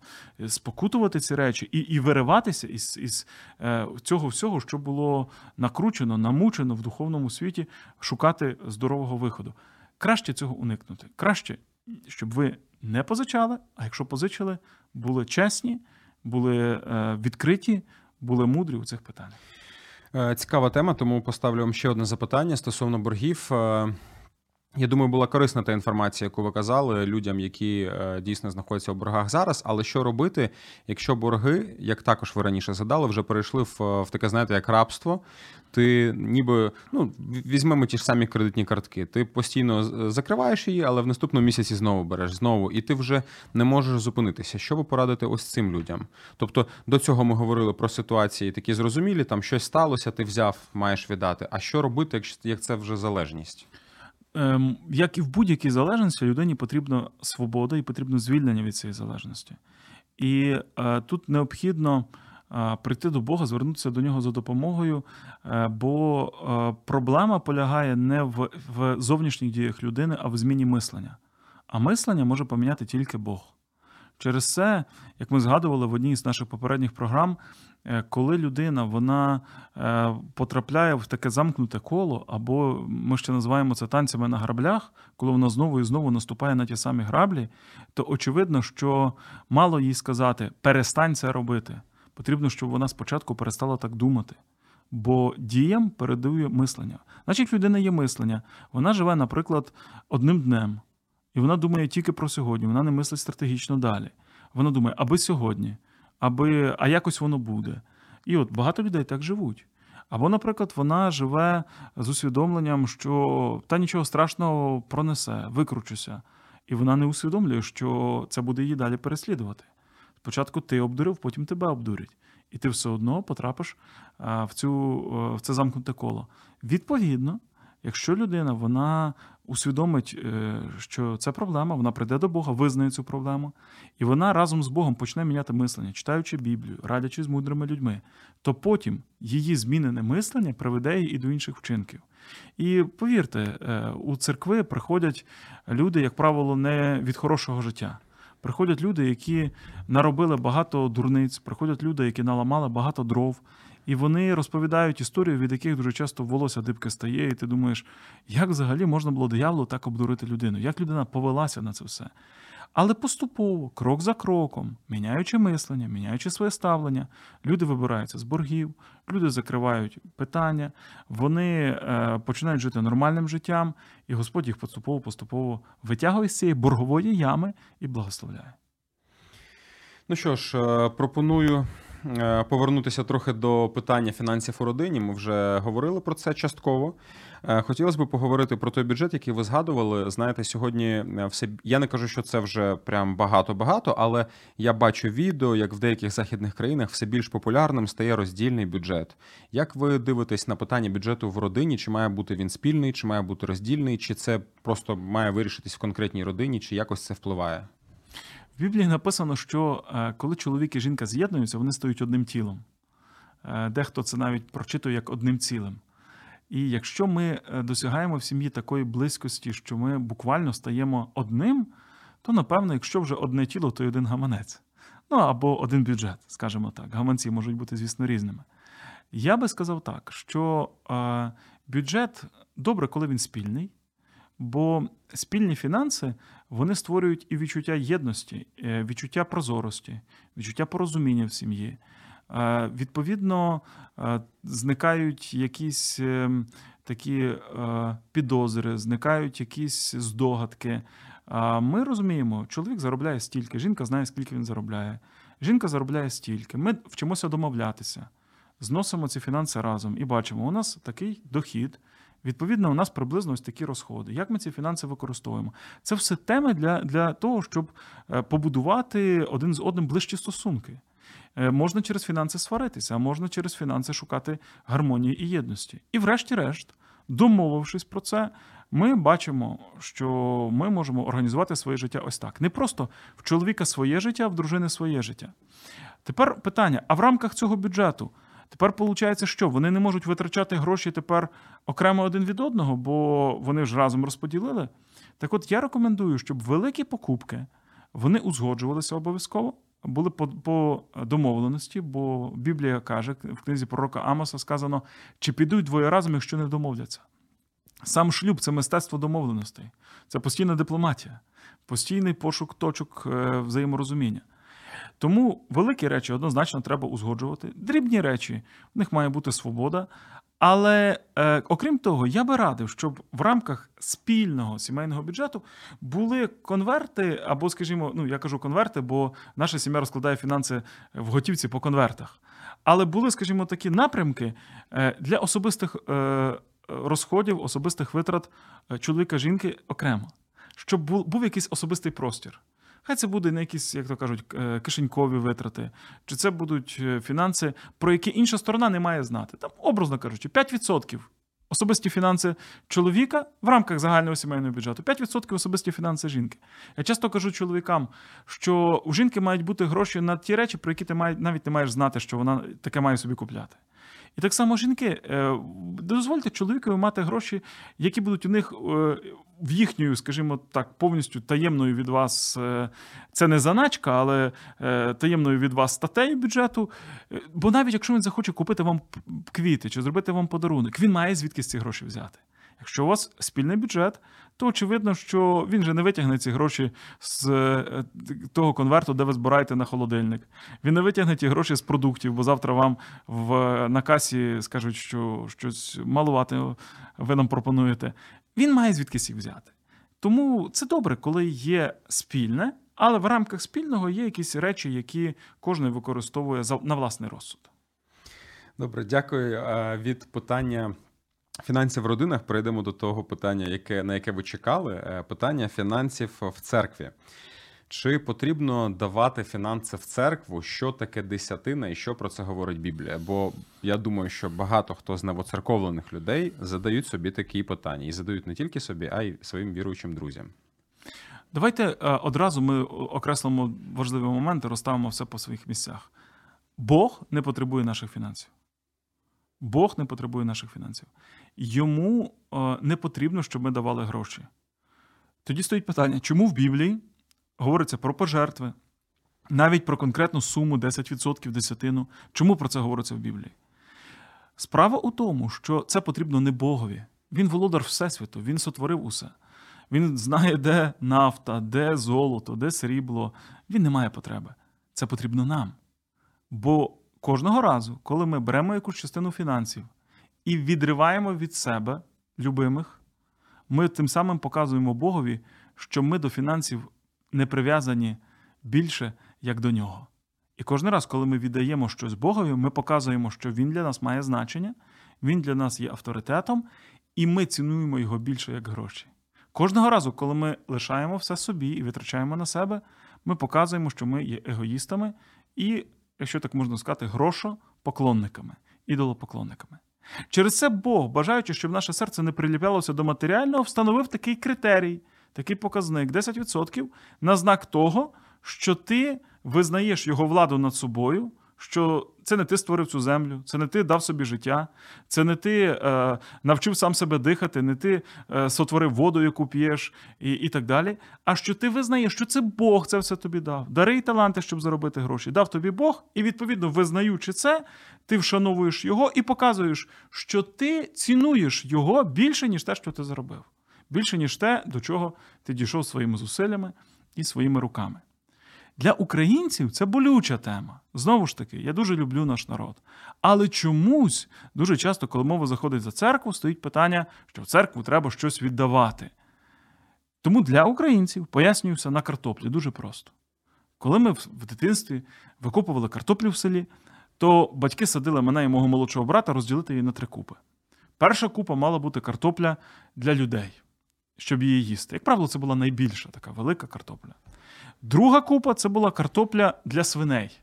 спокутувати ці речі і і вириватися із із е, цього всього, що було накручено, намучено в духовному світі, шукати здорового виходу. Краще цього уникнути. Краще, щоб ви не позичали, а якщо позичили, були чесні, були е, відкриті, були мудрі у цих питаннях. Е, цікава тема, тому поставлю вам ще одне запитання стосовно боргів. Е, я думаю, була корисна та інформація, яку ви казали людям, які е, дійсно знаходяться у боргах зараз. Але що робити, якщо борги, як також ви раніше згадали, вже перейшли в, в таке, знаєте, як рабство? Ти ніби ну візьмемо ті ж самі кредитні картки. Ти постійно закриваєш її, але в наступному місяці знову береш знову, і ти вже не можеш зупинитися. Що ви порадите ось цим людям? Тобто до цього ми говорили про ситуації такі зрозумілі, там щось сталося, ти взяв, маєш віддати. А що робити, як це вже залежність? Ем, як і в будь-якій залежності, людині потрібна свобода і потрібно звільнення від цієї залежності. І е, тут необхідно е, прийти до Бога, звернутися до нього за допомогою, е, бо е, проблема полягає не в, в зовнішніх діях людини, а в зміні мислення. А мислення може поміняти тільки Бог. Через це, як ми згадували в одній з наших попередніх програм, коли людина вона е, потрапляє в таке замкнуте коло, або ми ще називаємо це танцями на граблях, коли вона знову і знову наступає на ті самі граблі, то очевидно, що мало їй сказати перестань це робити. Потрібно, щоб вона спочатку перестала так думати. Бо діям передує мислення. Значить, людина є мислення. Вона живе, наприклад, одним днем, і вона думає тільки про сьогодні. Вона не мислить стратегічно далі. Вона думає, аби сьогодні аби а якось воно буде. І от багато людей так живуть. Або, наприклад, вона живе з усвідомленням, що та нічого страшного пронесе, викручуся. І вона не усвідомлює, що це буде її далі переслідувати. Спочатку ти обдурив, потім тебе обдурять. І ти все одно потрапиш в цю, в це замкнуте коло. Відповідно, якщо людина вона усвідомить, е, що це проблема, вона прийде до Бога, визнає цю проблему, і вона разом з Богом почне міняти мислення, читаючи Біблію, радячи з мудрими людьми, то потім її змінене мислення приведе її і до інших вчинків. І повірте, е, у церкви приходять люди, як правило, не від хорошого життя. Приходять люди, які наробили багато дурниць, приходять люди, які наламали багато дров. І вони розповідають історію, від яких дуже часто волосся дибки стає, і ти думаєш, як взагалі можна було дияволу так обдурити людину? Як людина повелася на це все? Але поступово, крок за кроком, міняючи мислення, міняючи своє ставлення, люди вибираються з боргів, люди закривають питання, вони е, починають жити нормальним життям, і Господь їх поступово-поступово витягує з цієї боргової ями і благословляє. Ну що ж, е, пропоную повернутися трохи до питання фінансів у родині. Ми вже говорили про це частково. Е, хотілося б поговорити про той бюджет, який ви згадували. Знаєте, сьогодні е, все я не кажу, що це вже прям багато-багато, але я бачу відео, як в деяких західних країнах все більш популярним стає роздільний бюджет. Як ви дивитесь на питання бюджету в родині? Чи має бути він спільний, чи має бути роздільний, чи це просто має вирішитись в конкретній родині, чи якось це впливає? В Біблії написано, що е, коли чоловік і жінка з'єднуються, вони стають одним тілом. Е, дехто це навіть прочитує як одним цілим. І якщо ми е, досягаємо в сім'ї такої близькості, що ми буквально стаємо одним, то напевно, якщо вже одне тіло, то й один гаманець. Ну або один бюджет, скажімо так. Гаманці можуть бути, звісно, різними. Я би сказав так, що бюджет добре, коли він спільний. Бо спільні фінанси вони створюють і відчуття єдності, е, відчуття прозорості, відчуття порозуміння в сім'ї. Е, відповідно, е, зникають якісь такі підозри, зникають якісь здогадки. Ми розуміємо, чоловік заробляє стільки, жінка знає, скільки він заробляє. Жінка заробляє стільки. Ми вчимося домовлятися, зносимо ці фінанси разом і бачимо, у нас такий дохід Відповідно, у нас приблизно ось такі розходи. Як ми ці фінанси використовуємо? Це все теми для, для того, щоб е, побудувати один з одним ближчі стосунки. Е, Можна через фінанси сваритися, а можна через фінанси шукати гармонії і єдності. І, врешті-решт, домовившись про це, ми бачимо, що ми можемо організувати своє життя ось так. Не просто в чоловіка своє життя, а в дружини своє життя. Тепер питання: а в рамках цього бюджету тепер виходить, що вони не можуть витрачати гроші тепер окремо один від одного, бо вони ж разом розподілили. Так от я рекомендую, щоб великі покупки вони узгоджувалися обов'язково, були по, по домовленості, бо Біблія каже в книзі пророка Амоса сказано: чи підуть двоє разом, якщо не домовляться. Сам шлюб це мистецтво домовленостей, це постійна дипломатія, постійний пошук точок е, взаєморозуміння. Тому великі речі однозначно треба узгоджувати. Дрібні речі, в них має бути свобода. Але е, окрім того, я би радив, щоб в рамках спільного сімейного бюджету були конверти, або, скажімо, ну я кажу конверти, бо наша сім'я розкладає фінанси в готівці по конвертах. Але були, скажімо, такі напрямки е, для особистих е, розходів, особистих витрат е, чоловіка жінки окремо, щоб був, був якийсь особистий простір. Хай це буде не якісь, як то кажуть, е, кишенькові витрати, чи це будуть е, фінанси, про які інша сторона не має знати. Там, образно кажучи, 5% особисті фінанси чоловіка в рамках загального сімейного бюджету, 5% особисті фінанси жінки. Я часто кажу чоловікам, що у жінки мають бути гроші на ті речі, про які ти навіть не маєш знати, що вона таке має собі купляти. І так само жінки, е, дозвольте чоловікові мати гроші, які будуть у них е, в їхньою, скажімо так, повністю таємною від вас. е, Це не заначка, але таємною від вас статтею бюджету. Бо навіть якщо він захоче купити вам квіти чи зробити вам подарунок, він має звідки ці гроші взяти. Якщо у вас спільний бюджет, то очевидно, що він же не витягне ці гроші з е, того конверту, де ви збираєте на холодильник. Він не витягне ті гроші з продуктів, бо завтра вам в, на касі скажуть, що щось малувати ви нам пропонуєте. Він має звідкись їх взяти. Тому це добре, коли є спільне, але в рамках спільного є якісь речі, які кожен використовує на власний розсуд. Добре, дякую. Е, Від питання фінансів в родинах перейдемо до того питання, яке, на яке ви чекали. Е, Питання фінансів в церкві. Чи потрібно давати фінанси в церкву? Що таке десятина і що про це говорить Біблія? Бо я думаю, що багато хто з новоцерковлених людей задають собі такі питання і задають не тільки собі, а й своїм віруючим друзям. Давайте е, одразу ми окреслимо важливі моменти, розставимо все по своїх місцях. Бог не потребує наших фінансів. Бог не потребує наших фінансів. Йому е, не потрібно, щоб ми давали гроші. Тоді стоїть питання, чому в Біблії говориться про пожертви, навіть про конкретну суму 10% десятину. Чому про це говориться в Біблії? Справа у тому, що це потрібно не Богові. Він володар Всесвіту, він сотворив усе. Він знає, де нафта, де золото, де срібло. Він не має потреби. Це потрібно нам. Бо кожного разу, коли ми беремо якусь частину фінансів і відриваємо від себе любимих, ми тим самим показуємо Богові, що ми до фінансів не прив'язані більше, як до нього. І кожен раз, коли ми віддаємо щось Богові, ми показуємо, що Він для нас має значення, Він для нас є авторитетом, і ми цінуємо його більше як гроші. Кожного разу, коли ми лишаємо все собі і витрачаємо на себе, ми показуємо, що ми є егоїстами і, якщо так можна сказати, грошопоклонниками, ідолопоклонниками. Через це Бог, бажаючи, щоб наше серце не приліплялося до матеріального, встановив такий критерій, такий показник 10% на знак того, що ти визнаєш його владу над собою, що це не ти створив цю землю, це не ти дав собі життя, це не ти е, навчив сам себе дихати, не ти е, сотворив воду, яку п'єш, і, і так далі. А що ти визнаєш, що це Бог це все тобі дав. Дари таланти, щоб заробити гроші. Дав тобі Бог, і відповідно, визнаючи це, ти вшановуєш його і показуєш, що ти цінуєш його більше, ніж те, що ти заробив. Більше, ніж те, до чого ти дійшов своїми зусиллями і своїми руками. Для українців це болюча тема. Знову ж таки, я дуже люблю наш народ. Але чомусь дуже часто, коли мова заходить за церкву, стоїть питання, що в церкву треба щось віддавати. Тому для українців пояснюю все на картоплі дуже просто. Коли ми в дитинстві викопували картоплю в селі, то батьки садили мене і мого молодшого брата розділити її на три купи. Перша купа мала бути картопля для людей, щоб її їсти. Як правило, це була найбільша така велика картопля. Друга купа це була картопля для свиней.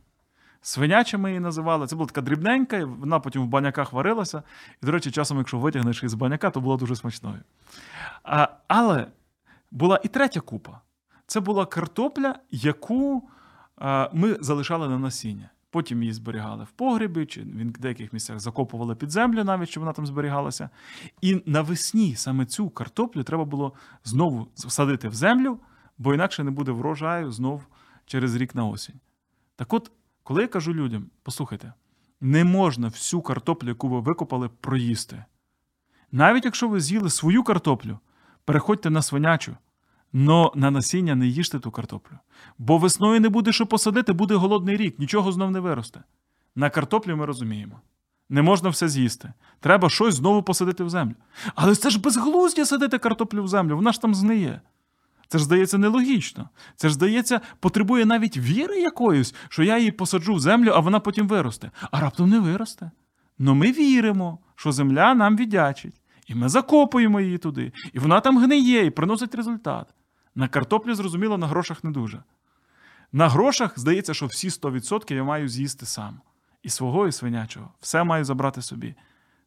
Свиняча ми її називали. Це була така дрібненька, вона потім в баняках варилася. І, до речі, часом, якщо витягнеш із баняка, то була дуже смачною. А, але була і третя купа. Це була картопля, яку а, ми залишали на насіння. Потім її зберігали в погребі, чи в деяких місцях закопували під землю, навіть щоб вона там зберігалася. І навесні саме цю картоплю треба було знову всадити в землю, бо інакше не буде врожаю знов через рік на осінь. Так от, коли я кажу людям, послухайте, не можна всю картоплю, яку ви викопали, проїсти. Навіть якщо ви з'їли свою картоплю, переходьте на свинячу, но на насіння не їжте ту картоплю. Бо весною не буде що посадити, буде голодний рік, нічого знов не виросте. На картоплю ми розуміємо. Не можна все з'їсти. Треба щось знову посадити в землю. Але це ж безглуздя садити картоплю в землю, вона ж там зниє. Це ж здається нелогічно. Це ж здається, потребує навіть віри якоїсь, що я її посаджу в землю, а вона потім виросте. А раптом не виросте. Ну ми віримо, що земля нам віддячить. І ми закопуємо її туди. І вона там гниє і приносить результат. На картоплі, зрозуміло, на грошах не дуже. На грошах здається, що всі 100% я маю з'їсти сам. І свого, і свинячого. Все маю забрати собі.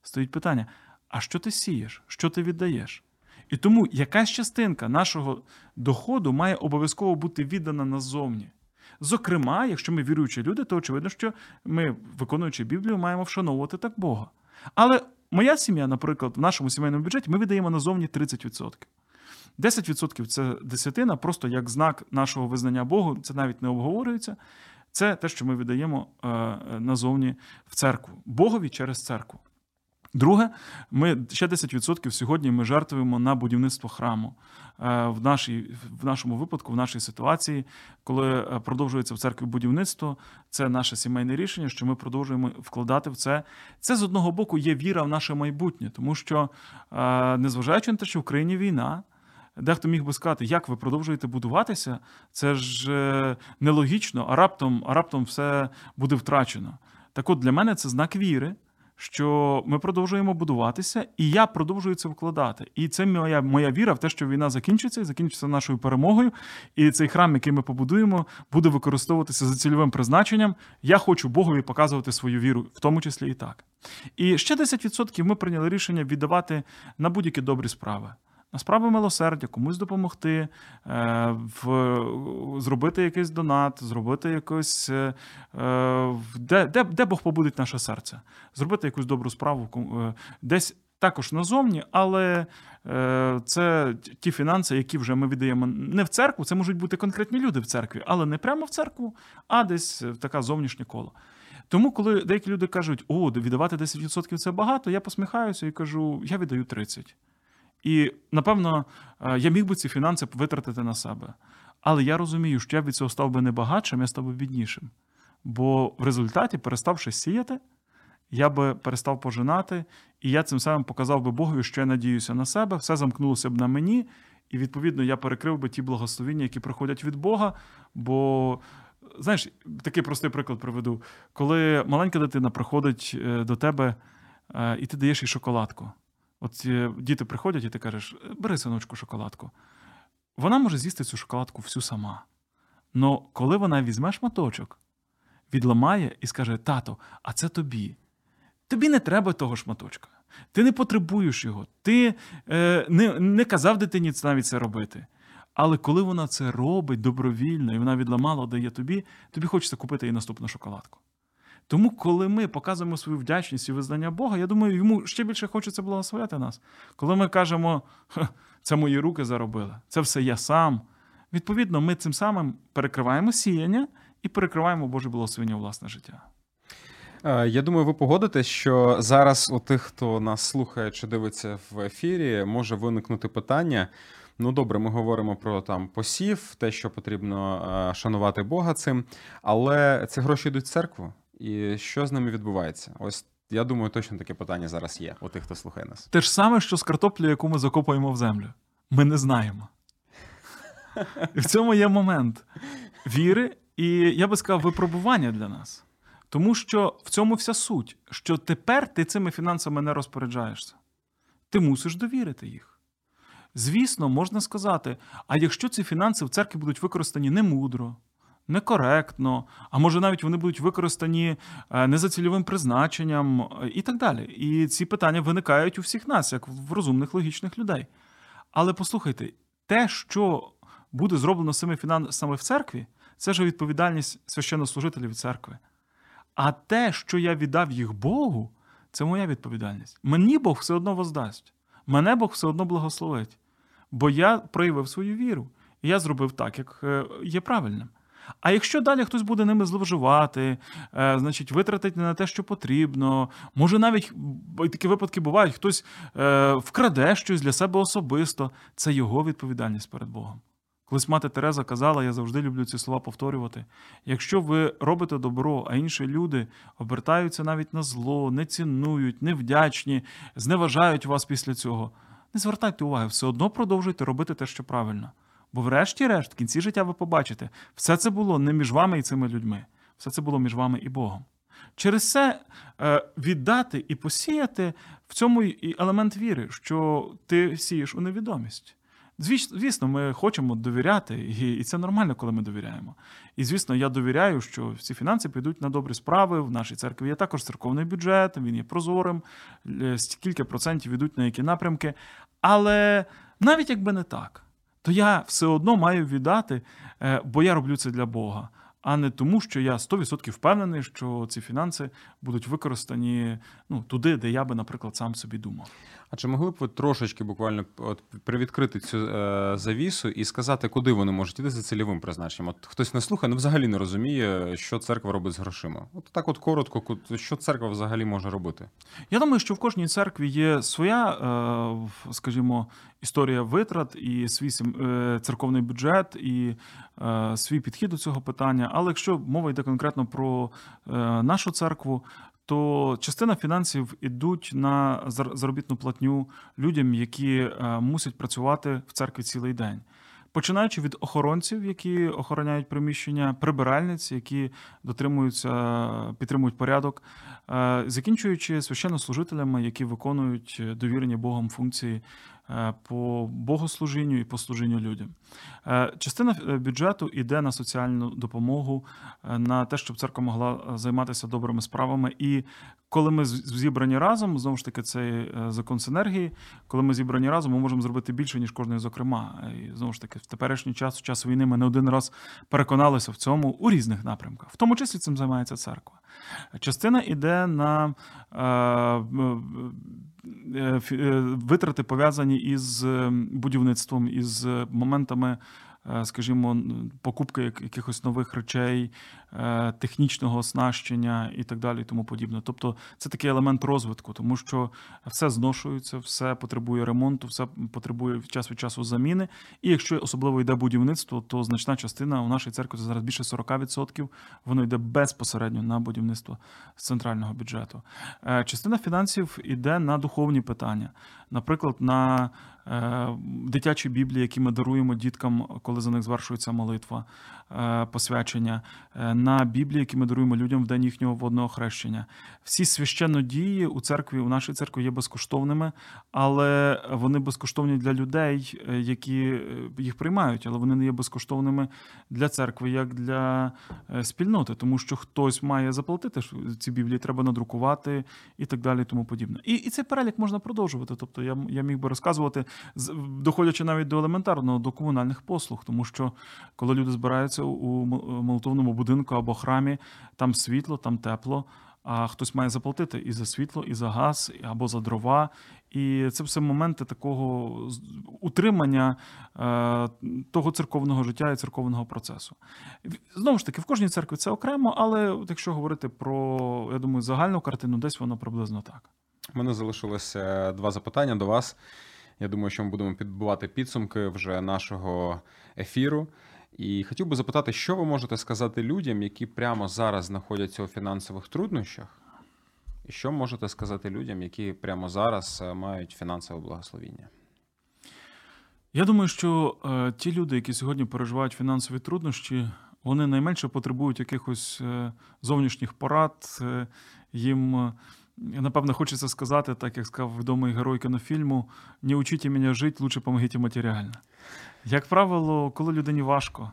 Стоїть питання: а що ти сієш? Що ти віддаєш? І тому якась частинка нашого доходу має обов'язково бути віддана назовні. Зокрема, якщо ми віруючі люди, то очевидно, що ми, виконуючи Біблію, маємо вшановувати так Бога. Але моя сім'я, наприклад, в нашому сімейному бюджеті ми видаємо назовні 30%. 10% це десятина, просто як знак нашого визнання Богу, це навіть не обговорюється. Це те, що ми віддаємо е, назовні в церкву, Богові через церкву. Друге, ми ще 10% сьогодні ми жертвуємо на будівництво храму. Е, в нашій, в нашому випадку, в нашій ситуації, коли е, продовжується в церкві будівництво, це наше сімейне рішення, що ми продовжуємо вкладати в це. Це з одного боку є віра в наше майбутнє, тому що, незважаючи на те, що в Україні війна. Дехто міг би сказати, як ви продовжуєте будуватися, це ж е, нелогічно, а раптом, а раптом все буде втрачено. Так от для мене це знак віри, що ми продовжуємо будуватися, і я продовжую це вкладати. І це моя моя віра в те, що війна закінчиться і закінчиться нашою перемогою. І цей храм, який ми побудуємо, буде використовуватися за цільовим призначенням. Я хочу Богові показувати свою віру, в тому числі і так. І ще 10% ми прийняли рішення віддавати на будь-які добрі справи на справи милосердя, комусь допомогти, е, в, зробити якийсь донат, зробити якось, е, е, де, де, де Бог побудить наше серце, зробити якусь добру справу десь. Також назовні, але це ті фінанси, які вже ми віддаємо не в церкву, це можуть бути конкретні люди в церкві, але не прямо в церкву, а десь в таке зовнішнє коло. Тому, коли деякі люди кажуть, о, віддавати 10% це багато, я посміхаюся і кажу, я віддаю 30%. І напевно е, я міг би ці фінанси витратити на себе. Але я розумію, що я від цього став би не багатшим, я став би біднішим. Бо в результаті, переставши сіяти, я би перестав пожинати, і я цим самим показав би Богові, що я надіюся на себе, все замкнулося б на мені, і відповідно я перекрив би ті благословіння, які приходять від Бога. Бо, знаєш, такий простий приклад приведу: коли маленька дитина приходить е, до тебе, е, і ти даєш їй шоколадку. От е, діти приходять, і ти кажеш, бери синочку шоколадку. Вона може з'їсти цю шоколадку всю сама. Но коли вона візьме шматочок, відламає і скаже: Тато, а це тобі. Тобі не треба того шматочка. Ти не потребуєш його, ти е, не не казав дитині навіть це робити. Але коли вона це робить добровільно і вона відламала, дає тобі, тобі хочеться купити їй наступну шоколадку. Тому, коли ми показуємо свою вдячність і визнання Бога, я думаю, йому ще більше хочеться благословляти нас. Коли ми кажемо, це мої руки заробили, це все я сам. Відповідно, ми цим самим перекриваємо сіяння і перекриваємо Боже благословення власне життя. Я думаю, ви погодитесь, що зараз у тих, хто нас слухає чи дивиться в ефірі, може виникнути питання. Ну, добре, ми говоримо про там посів, те, що потрібно шанувати Бога цим, але ці гроші йдуть в церкву. І що з ними відбувається? Ось я думаю, точно таке питання зараз є у тих, хто слухає нас. Те ж саме, що з картоплею, яку ми закопуємо в землю. Ми не знаємо. І в цьому є момент віри, і я би сказав, випробування для нас. Тому що в цьому вся суть, що тепер ти цими фінансами не розпоряджаєшся. ти мусиш довірити їх. Звісно, можна сказати: а якщо ці фінанси в церкві будуть використані немудро, некоректно, а може навіть вони будуть використані е, не за цільовим призначенням е, і так далі. І ці питання виникають у всіх нас, як в розумних логічних людей. Але послухайте, те, що буде зроблено фінансами в церкві, це вже відповідальність священнослужителів церкви. А те, що я віддав їх Богу, це моя відповідальність. Мені Бог все одно воздасть. Мене Бог все одно благословить. Бо я проявив свою віру. І я зробив так, як е, є правильним. А якщо далі хтось буде ними зловживати, е, значить, витратить на те, що потрібно, може навіть такі випадки бувають, хтось е, вкраде щось для себе особисто, це його відповідальність перед Богом. Колись мати Тереза казала, я завжди люблю ці слова повторювати: якщо ви робите добро, а інші люди обертаються навіть на зло, не цінують, невдячні, зневажають вас після цього, не звертайте уваги, все одно продовжуйте робити те, що правильно. Бо, врешті-решт, в кінці життя ви побачите, все це було не між вами і цими людьми, все це було між вами і Богом. Через це е, віддати і посіяти в цьому і елемент віри, що ти сієш у невідомість. Звісно, ми хочемо довіряти, і це нормально, коли ми довіряємо. І звісно, я довіряю, що ці фінанси підуть на добрі справи. В нашій церкві є також церковний бюджет, він є прозорим, е, скільки процентів йдуть на які напрямки. Але навіть якби не так, то я все одно маю віддати, е, бо я роблю це для Бога. А не тому, що я 100% впевнений, що ці фінанси будуть використані ну, туди, де я би, наприклад, сам собі думав. А чи могли б ви трошечки буквально от привідкрити цю е, завісу і сказати, куди вони можуть іти за цільовим призначенням? От хтось не слухає, ну взагалі не розуміє, що церква робить з грошима. От так, от коротко, що церква взагалі може робити? Я думаю, що в кожній церкві є своя, е, скажімо, історія витрат і свій е, церковний бюджет, і е, свій підхід до цього питання. Але якщо мова йде конкретно про е, нашу церкву, то частина фінансів ідуть на заробітну платню людям, які мусять працювати в церкві цілий день. Починаючи від охоронців, які охороняють приміщення, прибиральниць, які дотримуються, підтримують порядок, закінчуючи священнослужителями, які виконують довірені Богом функції по богослужінню і по служінню людям. Е, частина е, бюджету йде на соціальну допомогу, на те, щоб церква могла займатися добрими справами. І коли ми зібрані разом, знову ж таки, цей закон синергії, коли ми зібрані разом, ми можемо зробити більше, ніж кожний зокрема. І знову ж таки, в теперішній час, в час війни, ми не один раз переконалися в цьому у різних напрямках. В тому числі цим займається церква. Частина йде на Е, е, витрати пов'язані із будівництвом, із моментами Е, скажімо, покупки якихось нових речей, е, технічного оснащення і так далі, і тому подібне. Тобто це такий елемент розвитку, тому що все зношується, все потребує ремонту, все потребує час від часу заміни. І якщо особливо йде будівництво, то значна частина у нашій церкві це зараз більше 40%, воно йде безпосередньо на будівництво з центрального бюджету. Е, частина фінансів йде на духовні питання, наприклад, на Е, дитячі біблії, які ми даруємо діткам, коли за них звершується молитва, е, посвячення, е, на біблії, які ми даруємо людям в день їхнього водного хрещення. Всі священнодії у церкві, у нашій церкві є безкоштовними, але вони безкоштовні для людей, які їх приймають, але вони не є безкоштовними для церкви, як для спільноти, тому що хтось має заплатити ці біблії, треба надрукувати і так далі, тому подібне. І і цей перелік можна продовжувати. Тобто я я міг би розказувати доходячи навіть до елементарного, до комунальних послуг, тому що коли люди збираються у молитовному будинку або храмі, там світло, там тепло. А хтось має заплатити і за світло, і за газ, або за дрова. І це все моменти такого утримання е, того церковного життя і церковного процесу. Знову ж таки, в кожній церкві це окремо, але якщо говорити про, я думаю, загальну картину, десь воно приблизно так. У мене залишилося два запитання до вас. Я думаю, що ми будемо підбувати підсумки вже нашого ефіру. І хотів би запитати, що ви можете сказати людям, які прямо зараз знаходяться у фінансових труднощах, і що можете сказати людям, які прямо зараз е, мають фінансове благословіння? Я думаю, що е, ті люди, які сьогодні переживають фінансові труднощі, вони найменше потребують якихось е, зовнішніх порад. Е, їм напевно, хочеться сказати, так як сказав відомий герой кінофільму: не учіть мене жити, лучше помогіть матеріально. Як правило, коли людині важко,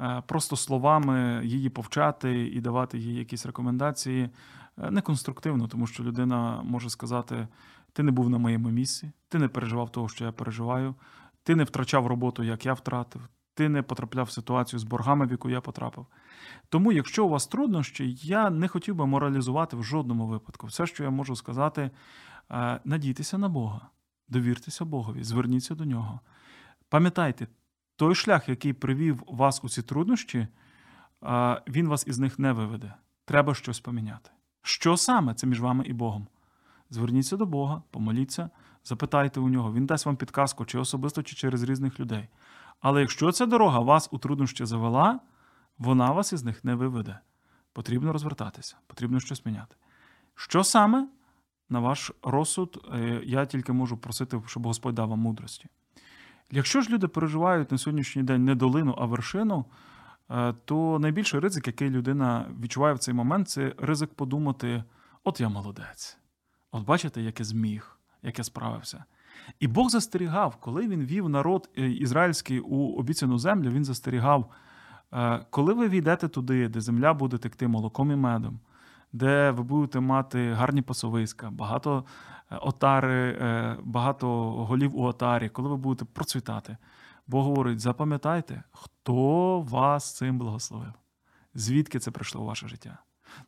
е, просто словами її повчати і давати їй якісь рекомендації е, неконструктивно, тому що людина може сказати: ти не був на моєму місці, ти не переживав того, що я переживаю, ти не втрачав роботу, як я втратив, ти не потрапляв в ситуацію з боргами, в яку я потрапив. Тому, якщо у вас труднощі, я не хотів би моралізувати в жодному випадку. Все, що я можу сказати, е, надійтеся на Бога, довіртеся Богові, зверніться до нього. Пам'ятайте, той шлях, який привів вас у ці труднощі, е, він вас із них не виведе. Треба щось поміняти. Що саме це між вами і Богом? Зверніться до Бога, помоліться, запитайте у нього, він дасть вам підказку, чи особисто, чи через різних людей. Але якщо ця дорога вас у труднощі завела, вона вас із них не виведе. Потрібно розвертатися, потрібно щось міняти. Що саме, на ваш розсуд, е, я тільки можу просити, щоб Господь дав вам мудрості. Якщо ж люди переживають на сьогоднішній день не долину, а вершину, е, то найбільший ризик, який людина відчуває в цей момент, це ризик подумати: от я молодець. От бачите, як я зміг, як я справився. І Бог застерігав, коли він вів народ е, ізраїльський у обіцяну землю, він застерігав, е, коли ви війдете туди, де земля буде текти молоком і медом, де ви будете мати гарні пасовиська, багато е, отари, багато голів у отарі, коли ви будете процвітати. Бог говорить: запам'ятайте, хто вас цим благословив, звідки це прийшло у ваше життя.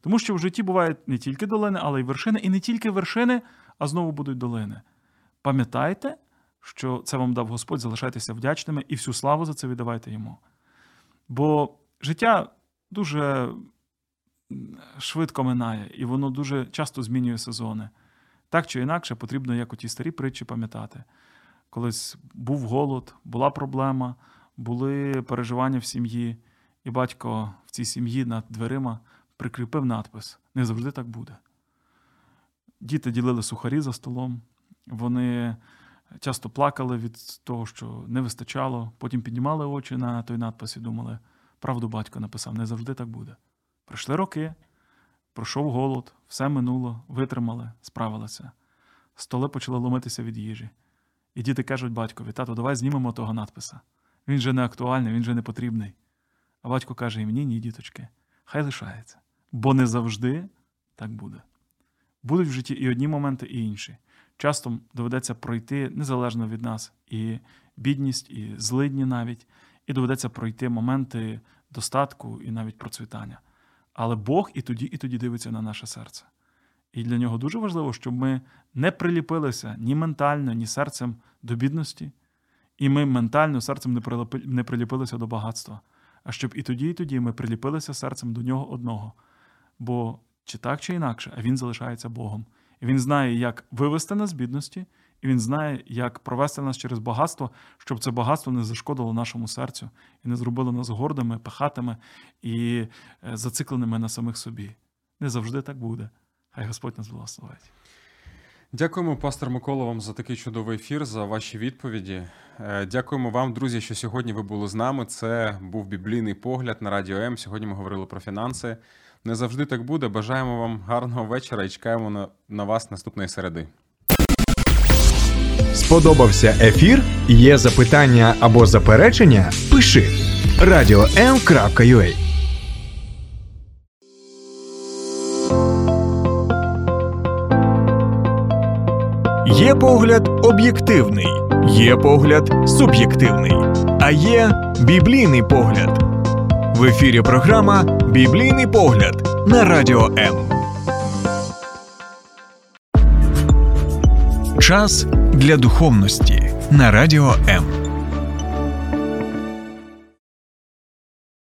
Тому що в житті бувають не тільки долини, але й вершини, і не тільки вершини, а знову будуть долини. Пам'ятайте, що це вам дав Господь, залишайтеся вдячними і всю славу за це віддавайте йому. Бо життя дуже швидко минає, і воно дуже часто змінює сезони. Так чи інакше, потрібно, як у ті старі притчі, пам'ятати. Колись був голод, була проблема, були переживання в сім'ї, і батько в цій сім'ї над дверима прикріпив надпис: Не завжди так буде. Діти ділили сухарі за столом, вони часто плакали від того, що не вистачало, потім піднімали очі на той надпис і думали, правду батько написав, не завжди так буде. Пройшли роки, пройшов голод, все минуло, витримали, справилися. Столи почали ломитися від їжі. І діти кажуть батькові, тато, давай знімемо того надписа. Він же не актуальний, він же не потрібний. А батько каже їм: ні, ні, діточки, хай лишається. Бо не завжди так буде. Будуть в житті і одні моменти, і інші часто доведеться пройти незалежно від нас і бідність, і злидні навіть, і доведеться пройти моменти достатку і навіть процвітання. Але Бог і тоді, і тоді дивиться на наше серце. І для нього дуже важливо, щоб ми не приліпилися ні ментально, ні серцем до бідності, і ми ментально серцем не приліпилися до багатства. А щоб і тоді, і тоді ми приліпилися серцем до нього одного. Бо чи так, чи інакше, а він залишається Богом. Він знає, як вивести нас з бідності, і він знає, як провести нас через багатство, щоб це багатство не зашкодило нашому серцю і не зробило нас гордими, пихатими і е, зацикленими на самих собі. Не завжди так буде. Хай Господь нас благословить. Дякуємо, пастор Микола, вам за такий чудовий ефір, за ваші відповіді. Е, дякуємо вам, друзі, що сьогодні ви були з нами. Це був біблійний погляд на радіо М. Сьогодні ми говорили про фінанси. Не завжди так буде. Бажаємо вам гарного вечора і чекаємо на, на вас наступної середи. Сподобався ефір? Є запитання або заперечення? Пиши radio.m.ua Є погляд об'єктивний, є погляд суб'єктивний, а є біблійний погляд. В ефірі програма Біблійний погляд на радіо М. Час для духовності на радіо М.